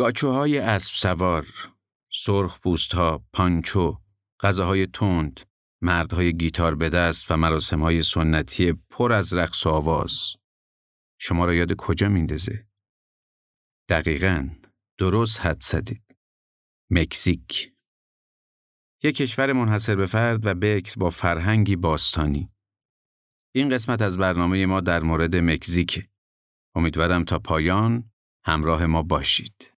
گاچوهای اسب سوار، سرخ پوست ها، پانچو، غذاهای تند، مردهای گیتار به دست و مراسمهای سنتی پر از رقص و آواز. شما را یاد کجا میندازه؟ دقیقا درست حد زدید. مکزیک یک کشور منحصر به فرد و بکر با فرهنگی باستانی. این قسمت از برنامه ما در مورد مکزیک. امیدوارم تا پایان همراه ما باشید.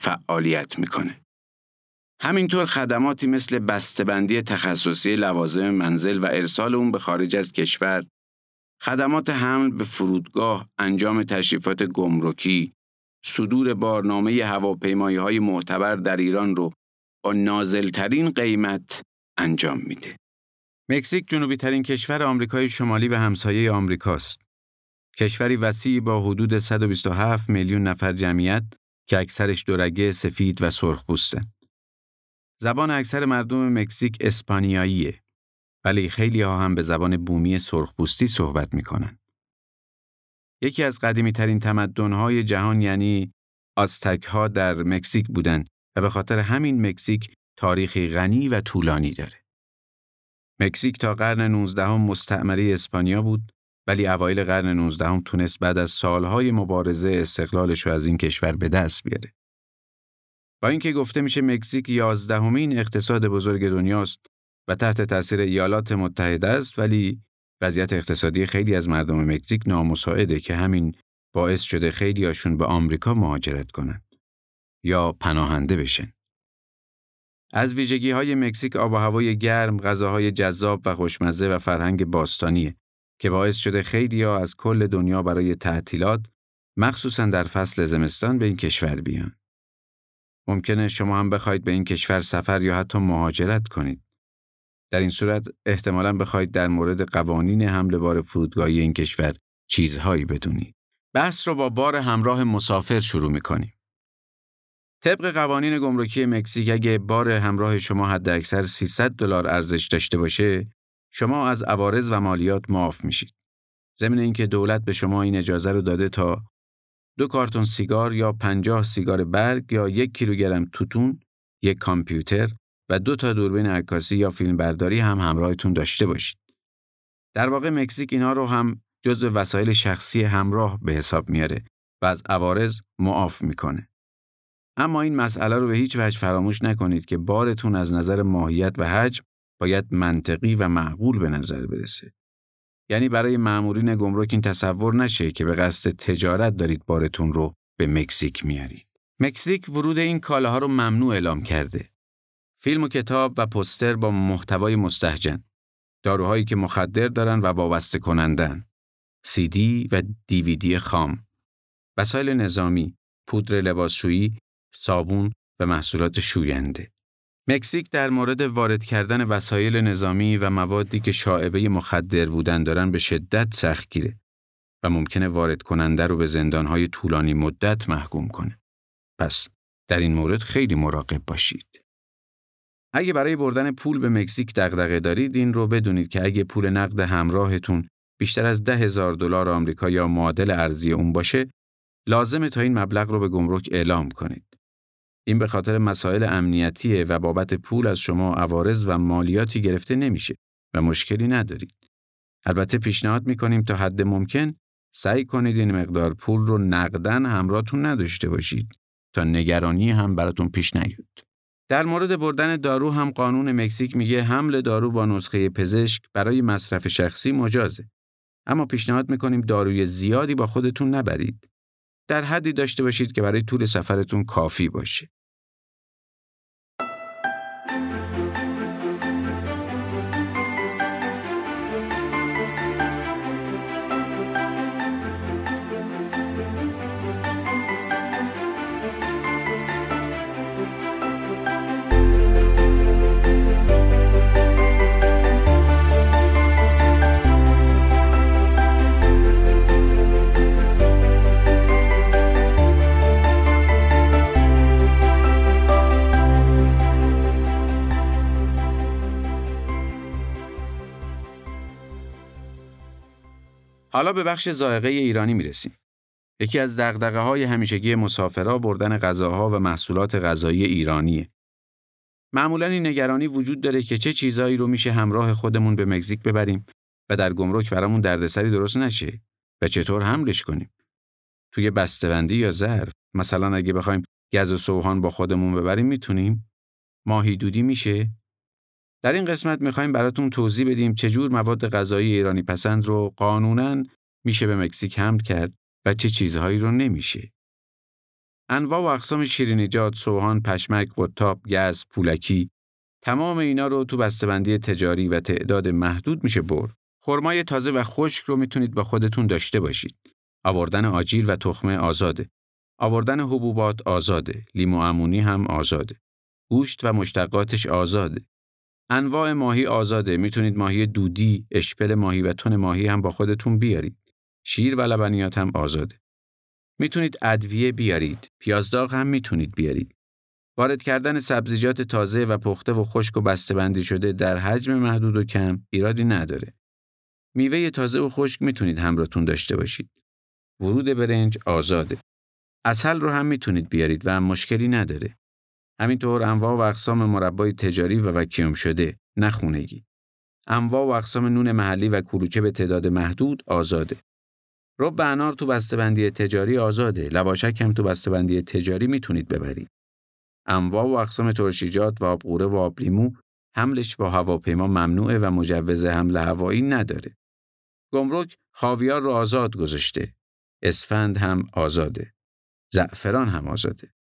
فعالیت می‌کنه. همینطور خدماتی مثل بسته‌بندی تخصصی لوازم منزل و ارسال اون به خارج از کشور، خدمات حمل به فرودگاه، انجام تشریفات گمرکی، صدور بارنامه هواپیمایی های معتبر در ایران رو با نازلترین قیمت انجام میده. مکزیک جنوبی ترین کشور آمریکای شمالی و همسایه آمریکاست. کشوری وسیع با حدود 127 میلیون نفر جمعیت که اکثرش دورگه سفید و سرخ پوسته. زبان اکثر مردم مکزیک اسپانیاییه ولی خیلی ها هم به زبان بومی سرخپوستی صحبت می‌کنن. یکی از قدیمی ترین تمدن های جهان یعنی آستک ها در مکزیک بودن و به خاطر همین مکزیک تاریخی غنی و طولانی داره. مکزیک تا قرن 19 هم مستعمره اسپانیا بود ولی اوایل قرن 19 هم تونست بعد از سالهای مبارزه استقلالش رو از این کشور به دست بیاره. با اینکه گفته میشه مکزیک یازدهمین اقتصاد بزرگ دنیاست و تحت تاثیر ایالات متحده است ولی وضعیت اقتصادی خیلی از مردم مکزیک نامساعده که همین باعث شده خیلی هاشون به آمریکا مهاجرت کنند یا پناهنده بشن. از ویژگی های مکزیک آب و هوای گرم، غذاهای جذاب و خوشمزه و فرهنگ باستانیه که باعث شده خیلی ها از کل دنیا برای تعطیلات مخصوصا در فصل زمستان به این کشور بیان. ممکنه شما هم بخواید به این کشور سفر یا حتی مهاجرت کنید. در این صورت احتمالاً بخواید در مورد قوانین حمل بار فرودگاهی این کشور چیزهایی بدونید. بحث رو با بار همراه مسافر شروع می‌کنیم. طبق قوانین گمرکی مکزیک اگه بار همراه شما حد اکثر 300 دلار ارزش داشته باشه، شما از عوارض و مالیات معاف میشید. ضمن اینکه دولت به شما این اجازه رو داده تا دو کارتون سیگار یا پنجاه سیگار برگ یا یک کیلوگرم توتون، یک کامپیوتر و دو تا دوربین عکاسی یا فیلمبرداری هم همراهتون داشته باشید. در واقع مکزیک اینا رو هم جزو وسایل شخصی همراه به حساب میاره و از عوارض معاف می‌کنه. اما این مسئله رو به هیچ وجه فراموش نکنید که بارتون از نظر ماهیت و حجم باید منطقی و معقول به نظر برسه. یعنی برای مامورین گمرک این تصور نشه که به قصد تجارت دارید بارتون رو به مکزیک میارید. مکزیک ورود این کالاها رو ممنوع اعلام کرده. فیلم و کتاب و پستر با محتوای مستهجن. داروهایی که مخدر دارن و وابسته کنندن. سی دی و دیویدی خام. وسایل نظامی، پودر لباسشویی، صابون و محصولات شوینده. مکزیک در مورد وارد کردن وسایل نظامی و موادی که شاعبه مخدر بودن دارن به شدت سختگیره. و ممکنه وارد کننده رو به زندانهای طولانی مدت محکوم کنه. پس در این مورد خیلی مراقب باشید. اگه برای بردن پول به مکزیک دغدغه دارید این رو بدونید که اگه پول نقد همراهتون بیشتر از ده هزار دلار آمریکا یا معادل ارزی اون باشه لازمه تا این مبلغ رو به گمرک اعلام کنید. این به خاطر مسائل امنیتیه و بابت پول از شما عوارض و مالیاتی گرفته نمیشه و مشکلی ندارید. البته پیشنهاد می‌کنیم تا حد ممکن سعی کنید این مقدار پول رو نقدن همراهتون نداشته باشید تا نگرانی هم براتون پیش نیاد. در مورد بردن دارو هم قانون مکزیک میگه حمل دارو با نسخه پزشک برای مصرف شخصی مجازه. اما پیشنهاد می‌کنیم داروی زیادی با خودتون نبرید. در حدی داشته باشید که برای طول سفرتون کافی باشه. حالا به بخش زائقه ایرانی می‌رسیم. یکی از دغدغه های همیشگی مسافرها بردن غذاها و محصولات غذایی ایرانیه. معمولا این نگرانی وجود داره که چه چیزایی رو میشه همراه خودمون به مکزیک ببریم و در گمرک برامون دردسری درست نشه و چطور حملش کنیم. توی بسته‌بندی یا ظرف مثلا اگه بخوایم گز و سوهان با خودمون ببریم می‌تونیم ماهی دودی میشه در این قسمت می‌خوایم براتون توضیح بدیم چجور مواد غذایی ایرانی پسند رو قانونا میشه به مکزیک حمل کرد و چه چیزهایی رو نمیشه. انواع و اقسام شیرینیجات، سوهان، پشمک، قطاب، گز، پولکی تمام اینا رو تو بسته‌بندی تجاری و تعداد محدود میشه برد. خرمای تازه و خشک رو می‌تونید با خودتون داشته باشید. آوردن آجیل و تخمه آزاده. آوردن حبوبات آزاده. لیمو امونی هم آزاده. گوشت و مشتقاتش آزاده. انواع ماهی آزاده می‌تونید ماهی دودی، اشپل ماهی و تن ماهی هم با خودتون بیارید. شیر و لبنیات هم آزاده. می‌تونید ادویه بیارید. پیازداغ هم می‌تونید بیارید. وارد کردن سبزیجات تازه و پخته و خشک و بسته‌بندی شده در حجم محدود و کم ایرادی نداره. میوه تازه و خشک می‌تونید همراهتون داشته باشید. ورود برنج آزاده. اصل رو هم می‌تونید بیارید و هم مشکلی نداره. همینطور انواع و اقسام مربای تجاری و وکیوم شده نخونگی. انواع و اقسام نون محلی و کلوچه به تعداد محدود آزاده. رب انار تو بسته‌بندی تجاری آزاده. لواشک هم تو بسته‌بندی تجاری می‌تونید ببرید. انواع و اقسام ترشیجات و آبقوره و آبلیمو حملش با هواپیما ممنوعه و مجوز حمل هوایی نداره. گمرک خاویار رو آزاد گذاشته. اسفند هم آزاده. زعفران هم آزاده.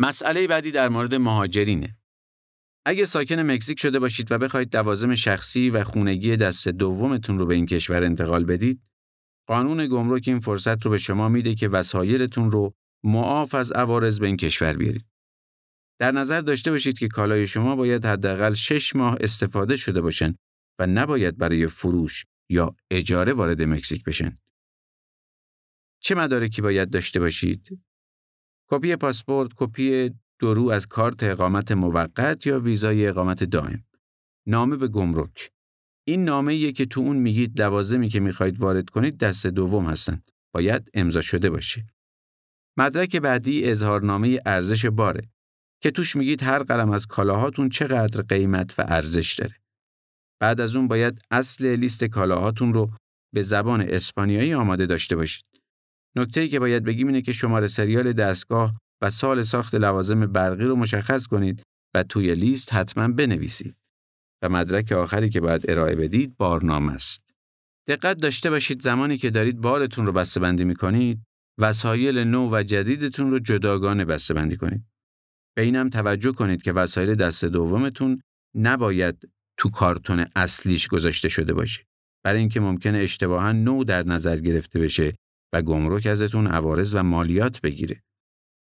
مسئله بعدی در مورد مهاجرینه. اگه ساکن مکزیک شده باشید و بخواید دوازم شخصی و خونگی دست دومتون رو به این کشور انتقال بدید، قانون گمرک این فرصت رو به شما میده که وسایلتون رو معاف از عوارض به این کشور بیارید. در نظر داشته باشید که کالای شما باید حداقل 6 ماه استفاده شده باشن و نباید برای فروش یا اجاره وارد مکزیک بشن. چه مدارکی باید داشته باشید؟ کپی پاسپورت، کپی درو از کارت اقامت موقت یا ویزای اقامت دائم. نامه به گمرک. این نامه که تو اون میگید لوازمی که می‌خواید وارد کنید دست دوم هستند. باید امضا شده باشه. مدرک بعدی اظهارنامه ارزش باره که توش میگید هر قلم از کالاهاتون چقدر قیمت و ارزش داره. بعد از اون باید اصل لیست کالاهاتون رو به زبان اسپانیایی آماده داشته باشید. نکته ای که باید بگیم اینه که شماره سریال دستگاه و سال ساخت لوازم برقی رو مشخص کنید و توی لیست حتما بنویسید. و مدرک آخری که باید ارائه بدید بارنامه است. دقت داشته باشید زمانی که دارید بارتون رو بسته بندی می کنید وسایل نو و جدیدتون رو جداگانه بسته بندی کنید. به اینم توجه کنید که وسایل دست دومتون نباید تو کارتون اصلیش گذاشته شده باشه. برای اینکه ممکنه اشتباها نو در نظر گرفته بشه و گمرک ازتون عوارض و مالیات بگیره.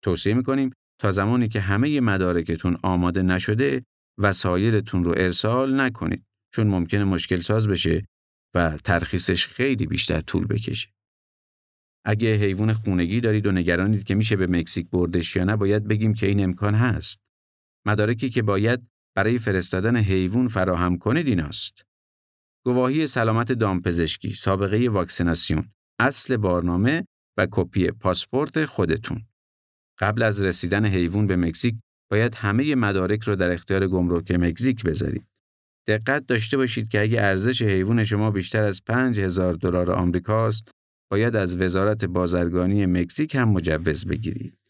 توصیه می‌کنیم تا زمانی که همه مدارکتون آماده نشده وسایلتون رو ارسال نکنید چون ممکنه مشکل ساز بشه و ترخیصش خیلی بیشتر طول بکشه. اگه حیوان خونگی دارید و نگرانید که میشه به مکزیک بردش یا نه باید بگیم که این امکان هست. مدارکی که باید برای فرستادن حیوان فراهم کنید ایناست. گواهی سلامت دامپزشکی، سابقه واکسیناسیون، اصل بارنامه و کپی پاسپورت خودتون. قبل از رسیدن حیوان به مکزیک باید همه مدارک رو در اختیار گمرک مکزیک بذارید. دقت داشته باشید که اگه ارزش حیوان شما بیشتر از 5000 دلار آمریکاست، باید از وزارت بازرگانی مکزیک هم مجوز بگیرید.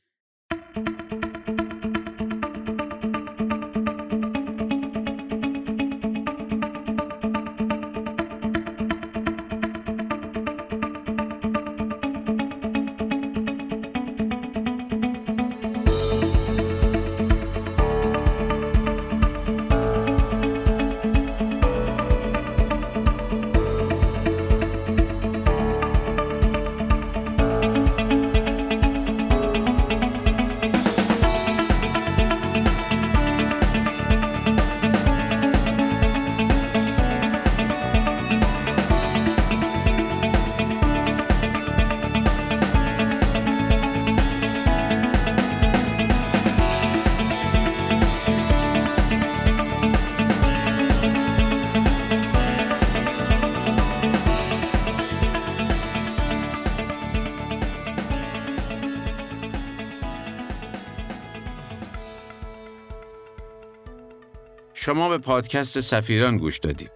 شما به پادکست سفیران گوش دادید.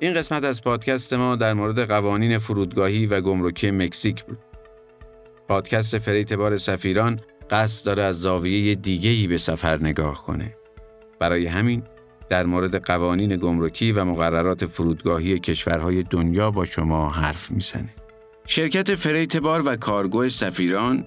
این قسمت از پادکست ما در مورد قوانین فرودگاهی و گمرکی مکزیک بود. پادکست freight بار سفیران قصد داره از زاویه دیگه‌ای به سفر نگاه کنه. برای همین در مورد قوانین گمرکی و مقررات فرودگاهی کشورهای دنیا با شما حرف می‌زنه. شرکت freight بار و کارگو سفیران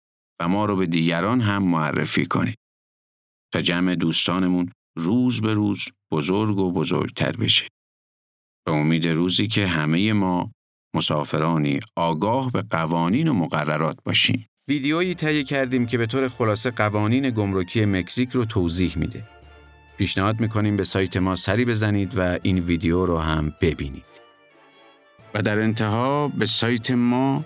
و ما رو به دیگران هم معرفی کنید. تا جمع دوستانمون روز به روز بزرگ و بزرگتر بشه. به امید روزی که همه ما مسافرانی آگاه به قوانین و مقررات باشیم. ویدیویی تهیه کردیم که به طور خلاصه قوانین گمرکی مکزیک رو توضیح میده. پیشنهاد می‌کنیم به سایت ما سری بزنید و این ویدیو رو هم ببینید. و در انتها به سایت ما